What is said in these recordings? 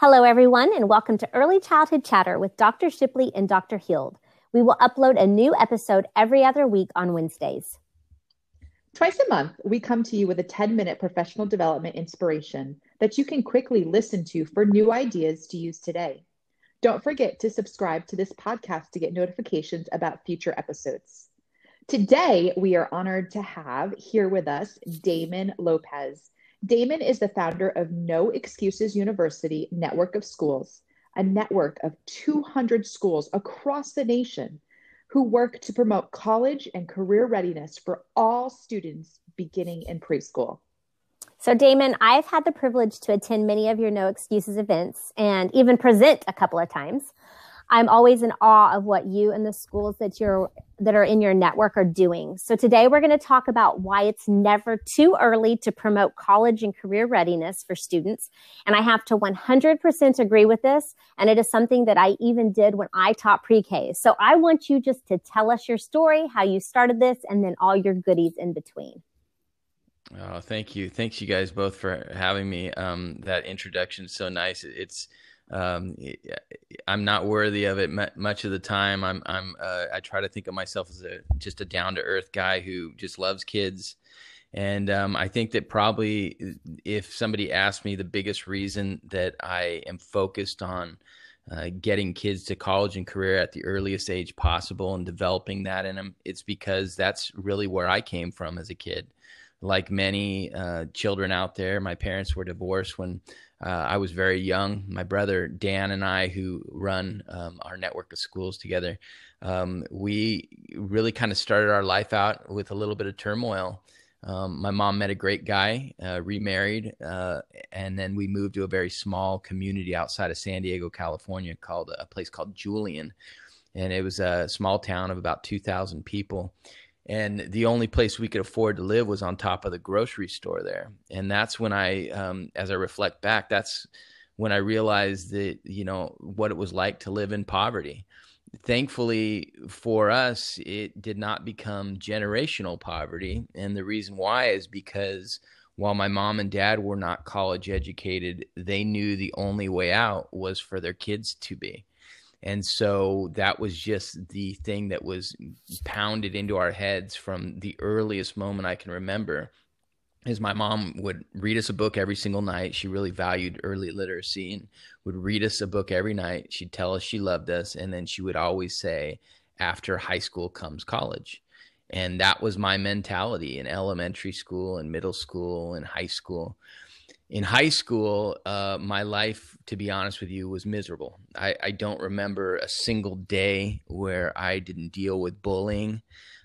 Hello, everyone, and welcome to Early Childhood Chatter with Dr. Shipley and Dr. Heald. We will upload a new episode every other week on Wednesdays. Twice a month, we come to you with a 10 minute professional development inspiration that you can quickly listen to for new ideas to use today. Don't forget to subscribe to this podcast to get notifications about future episodes. Today, we are honored to have here with us Damen Lopez. Damen is the founder of No Excuses University Network of Schools, a network of 200 schools across the nation who work to promote college and career readiness for all students beginning in preschool. So, Damen, I've had the privilege to attend many of your No Excuses events and even present a couple of times. I'm always in awe of what you and the schools that you're that are in your network are doing. So today we're going to talk about why it's never too early to promote college and career readiness for students. And I have to 100% agree with this. And it is something that I even did when I taught pre-K. So I want you just to tell us your story, how you started this, and then all your goodies in between. Oh, thank you. Thanks you guys both for having me. Um, that introduction is so nice. It's um, I'm not worthy of it much of the time. I'm, I'm, uh, I try to think of myself as a just a down to earth guy who just loves kids. And um, I think that probably if somebody asked me the biggest reason that I am focused on uh, getting kids to college and career at the earliest age possible and developing that in them, it's because that's really where I came from as a kid. Like many uh, children out there, my parents were divorced when uh, I was very young. My brother Dan and I, who run um, our network of schools together, um, we really kind of started our life out with a little bit of turmoil. Um, my mom met a great guy, uh, remarried, uh, and then we moved to a very small community outside of San Diego, California, called a place called Julian, and it was a small town of about two thousand people and the only place we could afford to live was on top of the grocery store there. And that's when i um, as i reflect back that's when i realized that you know what it was like to live in poverty. Thankfully for us it did not become generational poverty. And the reason why is because while my mom and dad were not college educated they knew the only way out was for their kids to be and so that was just the thing that was pounded into our heads from the earliest moment I can remember. Is my mom would read us a book every single night. She really valued early literacy and would read us a book every night. She'd tell us she loved us. And then she would always say, after high school comes college. And that was my mentality in elementary school and middle school and high school in high school, uh, my life, to be honest with you, was miserable. I, I, don't remember a single day where I didn't deal with bullying.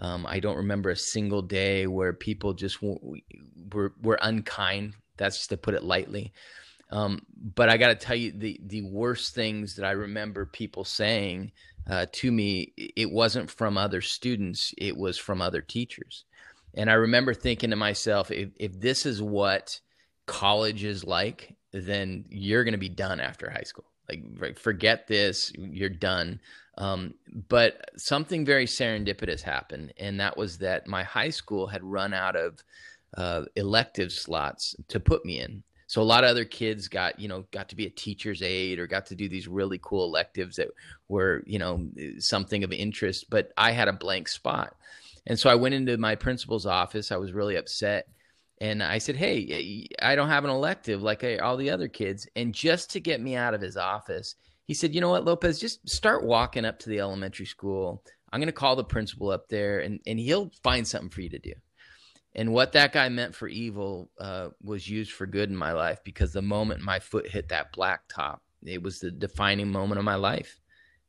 Um, I don't remember a single day where people just w- were were unkind. That's just to put it lightly. Um, but I got to tell you, the the worst things that I remember people saying uh, to me, it wasn't from other students; it was from other teachers. And I remember thinking to myself, if if this is what college is like, then you're going to be done after high school. Like, forget this, you're done. Um, but something very serendipitous happened, and that was that my high school had run out of uh, elective slots to put me in. So a lot of other kids got, you know, got to be a teacher's aide or got to do these really cool electives that were, you know, something of interest. But I had a blank spot, and so I went into my principal's office. I was really upset and I said, Hey, I don't have an elective like all the other kids. And just to get me out of his office, he said, You know what, Lopez, just start walking up to the elementary school. I'm going to call the principal up there and, and he'll find something for you to do. And what that guy meant for evil uh, was used for good in my life because the moment my foot hit that black top, it was the defining moment of my life.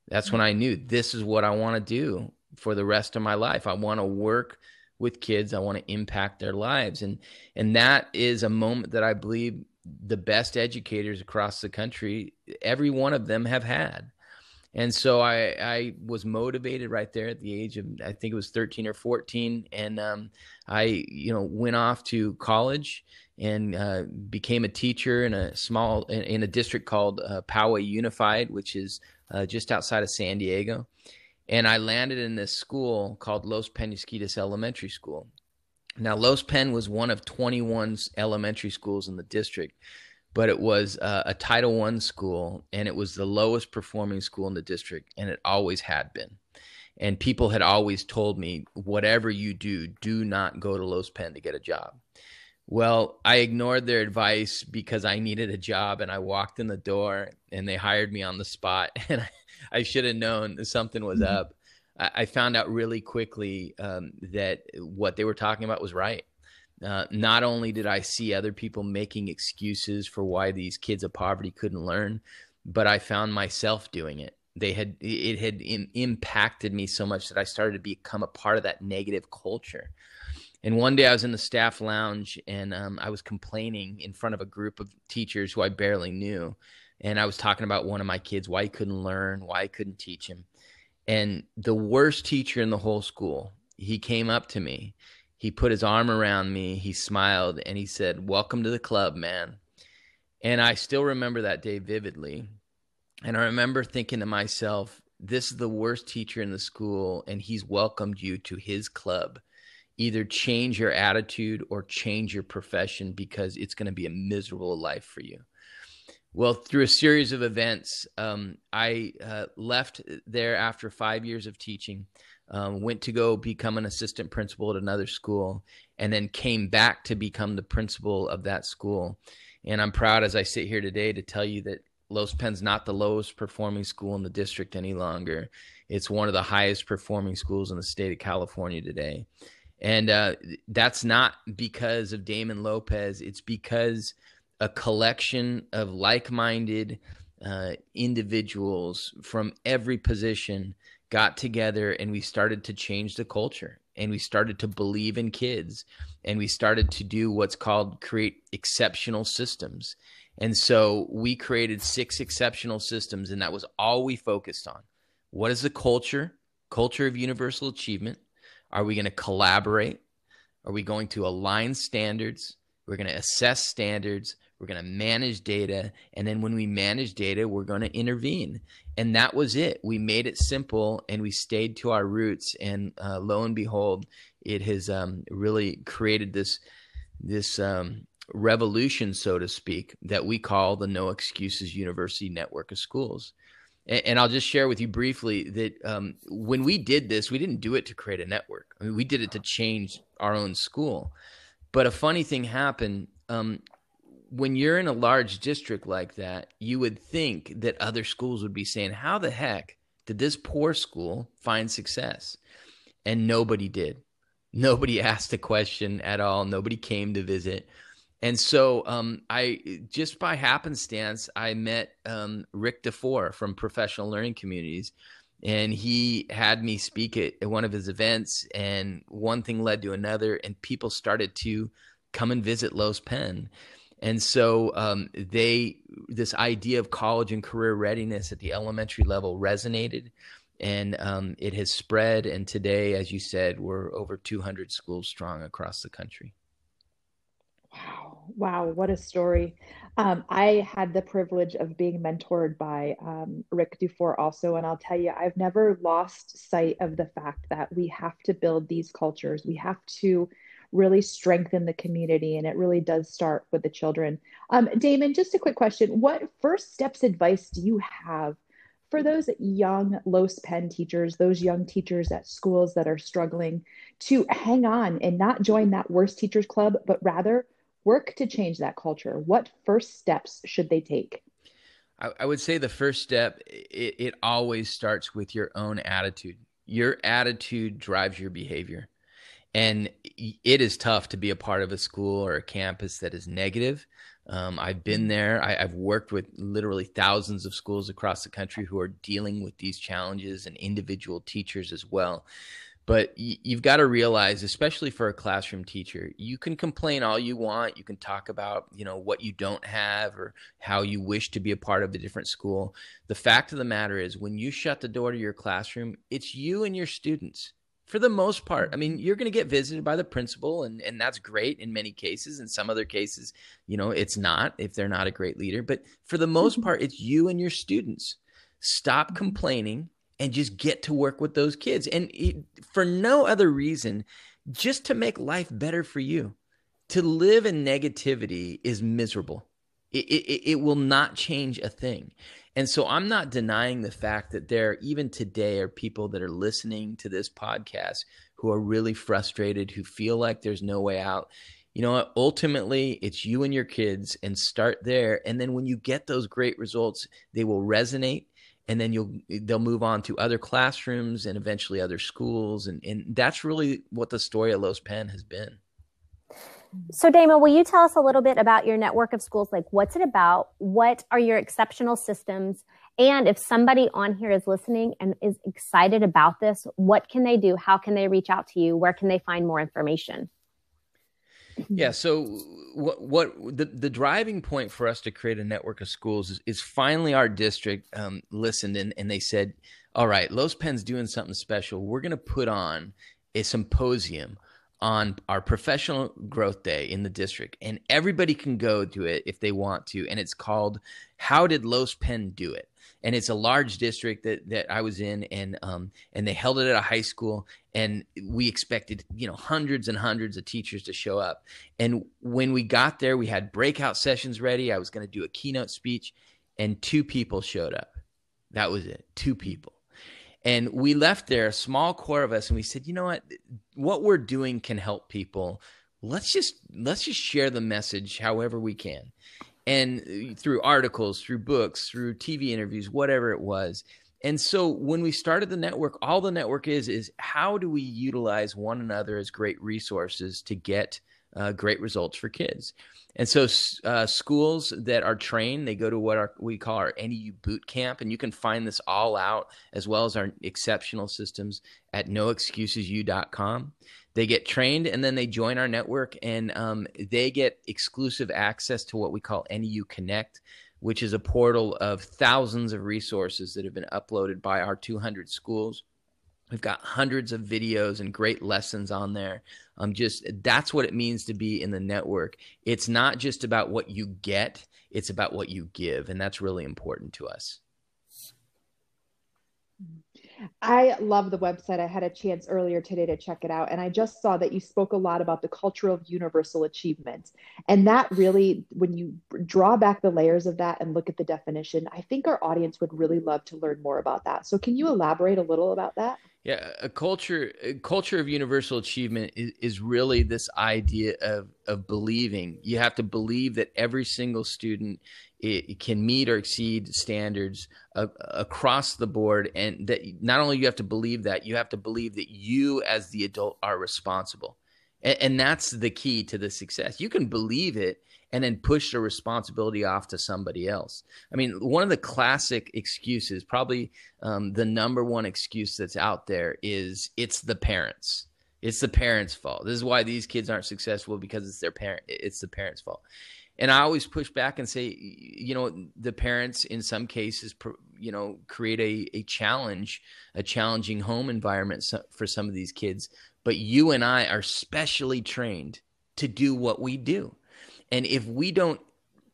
That's when I knew this is what I want to do for the rest of my life. I want to work with kids. I want to impact their lives. And and that is a moment that I believe the best educators across the country, every one of them have had. And so I, I was motivated right there at the age of I think it was 13 or 14, and um, I you know went off to college and uh, became a teacher in a small in, in a district called uh, Poway Unified, which is uh, just outside of San Diego and I landed in this school called Los Penasquitos Elementary School. Now, Los Pen was one of 21 elementary schools in the district, but it was uh, a Title One school, and it was the lowest performing school in the district, and it always had been. And people had always told me, whatever you do, do not go to Los Pen to get a job. Well, I ignored their advice because I needed a job, and I walked in the door, and they hired me on the spot. And I, I should have known something was mm-hmm. up. I, I, found out really quickly um, that what they were talking about was right uh, not only did I see other people making excuses for why these kids of poverty couldn't learn, but I found myself doing it. They had it had in, impacted me so much that I started to become a part of that negative culture. And one day I was in the staff lounge and um, I was complaining in front of a group of teachers who I barely knew. And I was talking about one of my kids, why he couldn't learn, why I couldn't teach him. And the worst teacher in the whole school, he came up to me he put his arm around me, he smiled, and he said, Welcome to the club, man. And I still remember that day vividly. And I remember thinking to myself, this is the worst teacher in the school, and he's welcomed you to his club. Either change your attitude or change your profession because it's going to be a miserable life for you. Well, through a series of events, um, I uh, left there after five years of teaching um, went to go become an assistant principal at another school, and then came back to become the principal of that school. And I'm proud as I sit here today to tell you that Los Pen's not the lowest performing school in the district any longer. It's one of the highest performing schools in the state of California today. And uh, that's not because of Damen Lopez, it's because a collection of like minded uh, individuals from every position got together and we started to change the culture and we started to believe in kids and we started to do what's called create exceptional systems. And so we created six exceptional systems and that was all we focused on. What is the culture? Culture of universal achievement. Are we going to collaborate? Are we going to align standards? We're going to assess standards. We're going to manage data. And then when we manage data, we're going to intervene. And that was it. We made it simple and we stayed to our roots. And uh, lo and behold, it has um, really created this, this um, revolution, so to speak, that we call the No Excuses University Network of Schools. And, I'll just share with you briefly that um, when we did this, we didn't do it to create a network. I mean, we did it to change our own school. But a funny thing happened. Um, when you're in a large district like that, you would think that other schools would be saying, How the heck did this poor school find success? And nobody did. Nobody asked a question at all. Nobody came to visit. And so um, I just by happenstance, I met um, Rick DuFour from Professional Learning Communities. And he had me speak at, at one of his events, and one thing led to another, and people started to come and visit Los Pen. And so um, they this idea of college and career readiness at the elementary level resonated, and um, it has spread. And today, as you said, we're over 200 schools strong across the country. Wow! What a story. Um, I had the privilege of being mentored by um, Rick Dufour also, and I'll tell you, I've never lost sight of the fact that we have to build these cultures. We have to really strengthen the community. And it really does start with the children. Um, Damen, just a quick question. What first steps advice do you have for those young Los Pen teachers, those young teachers at schools that are struggling to hang on and not join that worst teachers club, but rather work to change that culture? What first steps should they take? I, would say the first step, it, it always starts with your own attitude. Your attitude drives your behavior. And it is tough to be a part of a school or a campus that is negative. Um, I've been mm-hmm. there. I, have worked with literally thousands of schools across the country who are dealing with these challenges and individual teachers as well. But y- you've got to realize, especially for a classroom teacher, you can complain all you want. You can talk about, you know, what you don't have or how you wish to be a part of a different school. The fact of the matter is, when you shut the door to your classroom, it's you and your students for the most part. I mean, you're going to get visited by the principal, and, and that's great in many cases. In some other cases, you know, it's not if they're not a great leader. But for the most part, it's you and your students. Stop mm-hmm. complaining and just get to work with those kids. And it, for no other reason, just to make life better for you. To live in negativity is miserable. It, it, it will not change a thing. And so I'm not denying the fact that there, even today, are people that are listening to this podcast who are really frustrated, who feel like there's no way out. You know what? Ultimately, it's you and your kids, and start there. And then when you get those great results, they will resonate and then you'll they'll move on to other classrooms and eventually other schools and, and that's really what the story of Los Pen has been. So Damen, will you tell us a little bit about your network of schools? Like what's it about? What are your exceptional systems? And if somebody on here is listening and is excited about this, what can they do? How can they reach out to you? Where can they find more information? Yeah. So what what the the driving point for us to create a network of schools is, is finally our district um, listened and, and they said, all right, Los Pen's doing something special. We're going to put on a symposium on our professional growth day in the district and everybody can go to it if they want to and it's called how did los pen do it and it's a large district that that I was in, and um, and they held it at a high school, and we expected you know hundreds and hundreds of teachers to show up, and when we got there, we had breakout sessions ready. I was going to do a keynote speech, and two people showed up. That was it, two people. And we left there, a small core of us, and we said, you know what? What we're doing can help people. Let's just let's just share the message however we can and uh, through articles, through books, through TV interviews, whatever it was. And so when we started the network, all the network is is how do we utilize one another as great resources to get uh, great results for kids. And so uh, schools that are trained, they go to what our, we call our NEU boot camp, and you can find this all out as well as our exceptional systems at noexcusesu.com. They get trained and then they join our network, and um, they get exclusive access to what we call NEU Connect, which is a portal of thousands of resources that have been uploaded by our 200 schools. We've got hundreds of videos and great lessons on there. Um, just that's what it means to be in the network. It's not just about what you get; it's about what you give, and that's really important to us. I love the website. I had a chance earlier today to check it out, and I just saw that you spoke a lot about the culture of universal achievement. And that really, when you draw back the layers of that and look at the definition, I think our audience would really love to learn more about that. So, can you elaborate a little about that? Yeah, a culture a culture of universal achievement is, is really this idea of of believing. You have to believe that every single student it can meet or exceed standards uh, across the board and that not only you have to believe that you have to believe that you as the adult are responsible. And, and, that's the key to the success. You can believe it and then push the responsibility off to somebody else. I mean one of the classic excuses probably um, the number one excuse that's out there is it's the parents. It's the parents fault. This is why these kids aren't successful because it's their parent it's the parents fault and I always push back and say, you know, the parents in some cases, you know, create a, a challenge, a challenging home environment for some of these kids. But you and I are specially trained to do what we do. And if we don't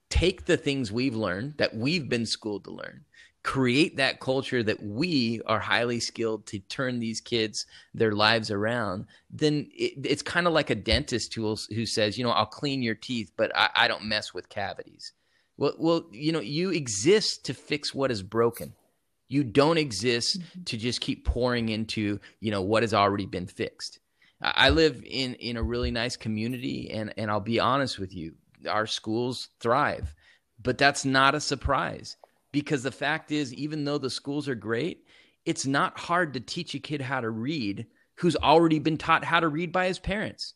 take the things we've learned that we've been schooled to learn create that culture that we are highly skilled to turn these kids their lives around then it, it's kind of like a dentist who, who says you know i'll clean your teeth but I, I don't mess with cavities. Well, well you know you exist to fix what is broken. You don't exist mm-hmm. to just keep pouring into you know what has already been fixed. I live in in a really nice community and and i'll be honest with you our schools thrive but that's not a surprise because the fact is, even though the schools are great, it's not hard to teach a kid how to read who's already been taught how to read by his parents.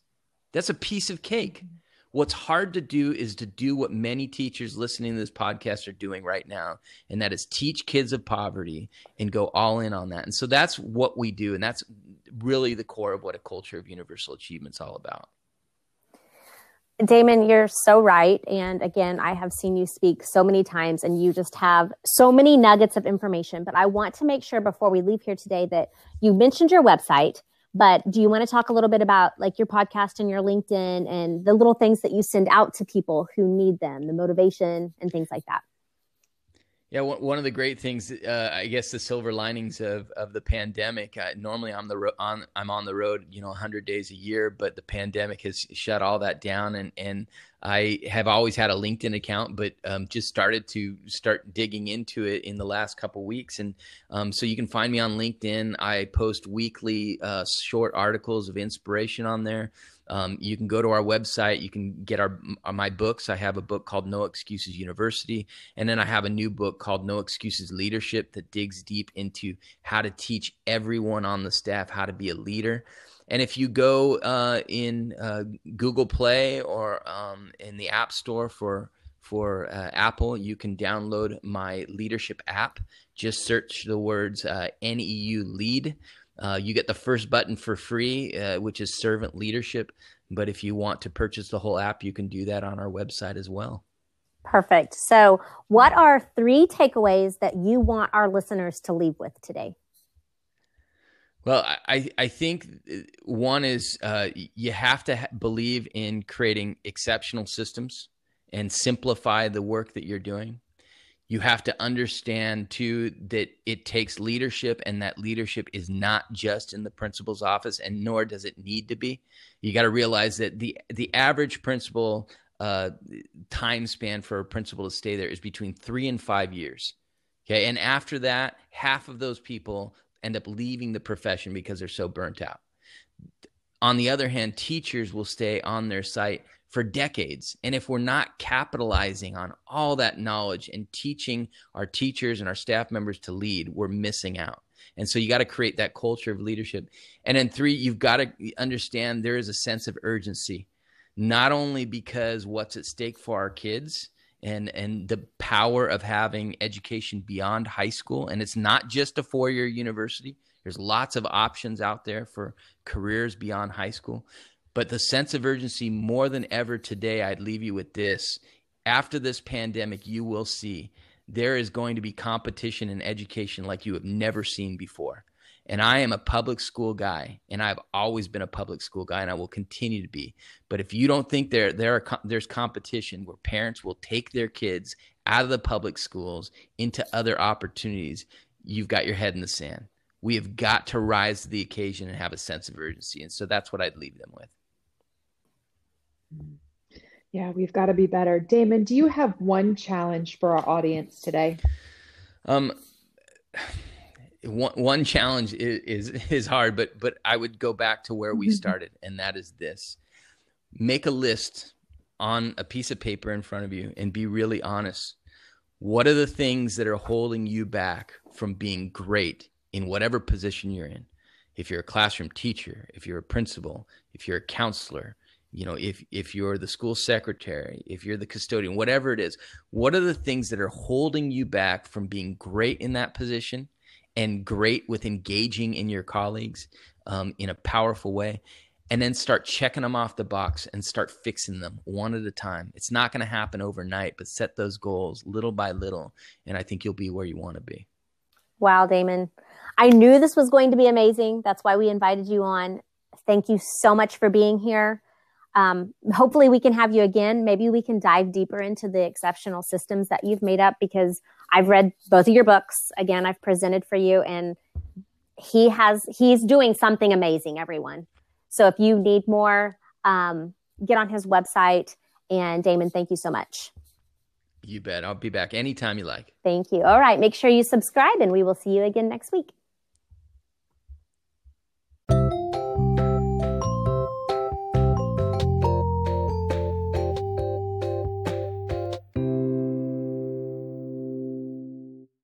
That's a piece of cake. Mm-hmm. What's hard to do is to do what many teachers listening to this podcast are doing right now, and that is teach kids of poverty and go all in on that. And so that's what we do, and that's really the core of what a culture of universal achievement is all about. Damen, you're so right. And again, I have seen you speak so many times and you just have so many nuggets of information. But I want to make sure before we leave here today that you mentioned your website, but do you want to talk a little bit about like your podcast and your LinkedIn and the little things that you send out to people who need them, the motivation and things like that? Yeah, one of the great things, uh, I guess, the silver linings of, of the pandemic. Uh, normally, I'm the ro- on I'm on the road, you know, 100 days a year, but the pandemic has shut all that down, and and I have always had a LinkedIn account, but um, just started to start digging into it in the last couple weeks. And um, so you can find me on LinkedIn. I post weekly uh, short articles of inspiration on there. Um, you can go to our website. You can get our my books. I have a book called No Excuses University, and then I have a new book called No Excuses Leadership that digs deep into how to teach everyone on the staff how to be a leader. And if you go uh, in uh, Google Play or um, in the App Store for for uh, Apple, you can download my leadership app. Just search the words uh, NEU Lead. Uh, you get the first button for free, uh, which is Servant Leadership. But if you want to purchase the whole app, you can do that on our website as well. Perfect. So, what are three takeaways that you want our listeners to leave with today? Well, I, I think uh, one is uh, you have to ha- believe in creating exceptional systems and simplify the work that you're doing. You have to understand too that it takes leadership, and that leadership is not just in the principal's office, and nor does it need to be. You got to realize that the the average principal uh, time span for a principal to stay there is between three and five years. Okay, and after that, half of those people end up leaving the profession because they're so burnt out. On the other hand, teachers will stay on their site for decades. And if we're not capitalizing on all that knowledge and teaching our teachers and our staff members to lead, we're missing out. And so you got to create that culture of leadership. And then three, you've got to understand there is a sense of urgency, not only because what's at stake for our kids, and and the power of having education beyond high school and it's not just a four-year university there's lots of options out there for careers beyond high school but the sense of urgency more than ever today i'd leave you with this after this pandemic you will see there is going to be competition in education like you have never seen before and I am a public school guy, and I've always been a public school guy, and I will continue to be. But if you don't think there there are, there's competition where parents will take their kids out of the public schools into other opportunities, you've got your head in the sand. We have got to rise to the occasion and have a sense of urgency, and so that's what I'd leave them with. Yeah, we've got to be better. Damen, do you have one challenge for our audience today? Um one, one challenge is, is, is hard, but but I would go back to where we started, and that is this: make a list on a piece of paper in front of you, and be really honest. What are the things that are holding you back from being great in whatever position you're in? If you're a classroom teacher, if you're a principal, if you're a counselor, you know, if if you're the school secretary, if you're the custodian, whatever it is, what are the things that are holding you back from being great in that position? and great with engaging in your colleagues um, in a powerful way and then start checking them off the box and start fixing them one at a time. It's not going to happen overnight, but set those goals little by little, and I think you'll be where you want to be. Wow, Damen. I knew this was going to be amazing. That's why we invited you on. Thank you so much for being here. Um, hopefully, we can have you again. Maybe we can dive deeper into the exceptional systems that you've made up because I've read both of your books. Again, I've presented for you, and he has he's doing something amazing. Everyone. So if you need more, um, get on his website. And Damen, thank you so much. You bet. I'll be back anytime you like. Thank you. All right. Make sure you subscribe, and we will see you again next week.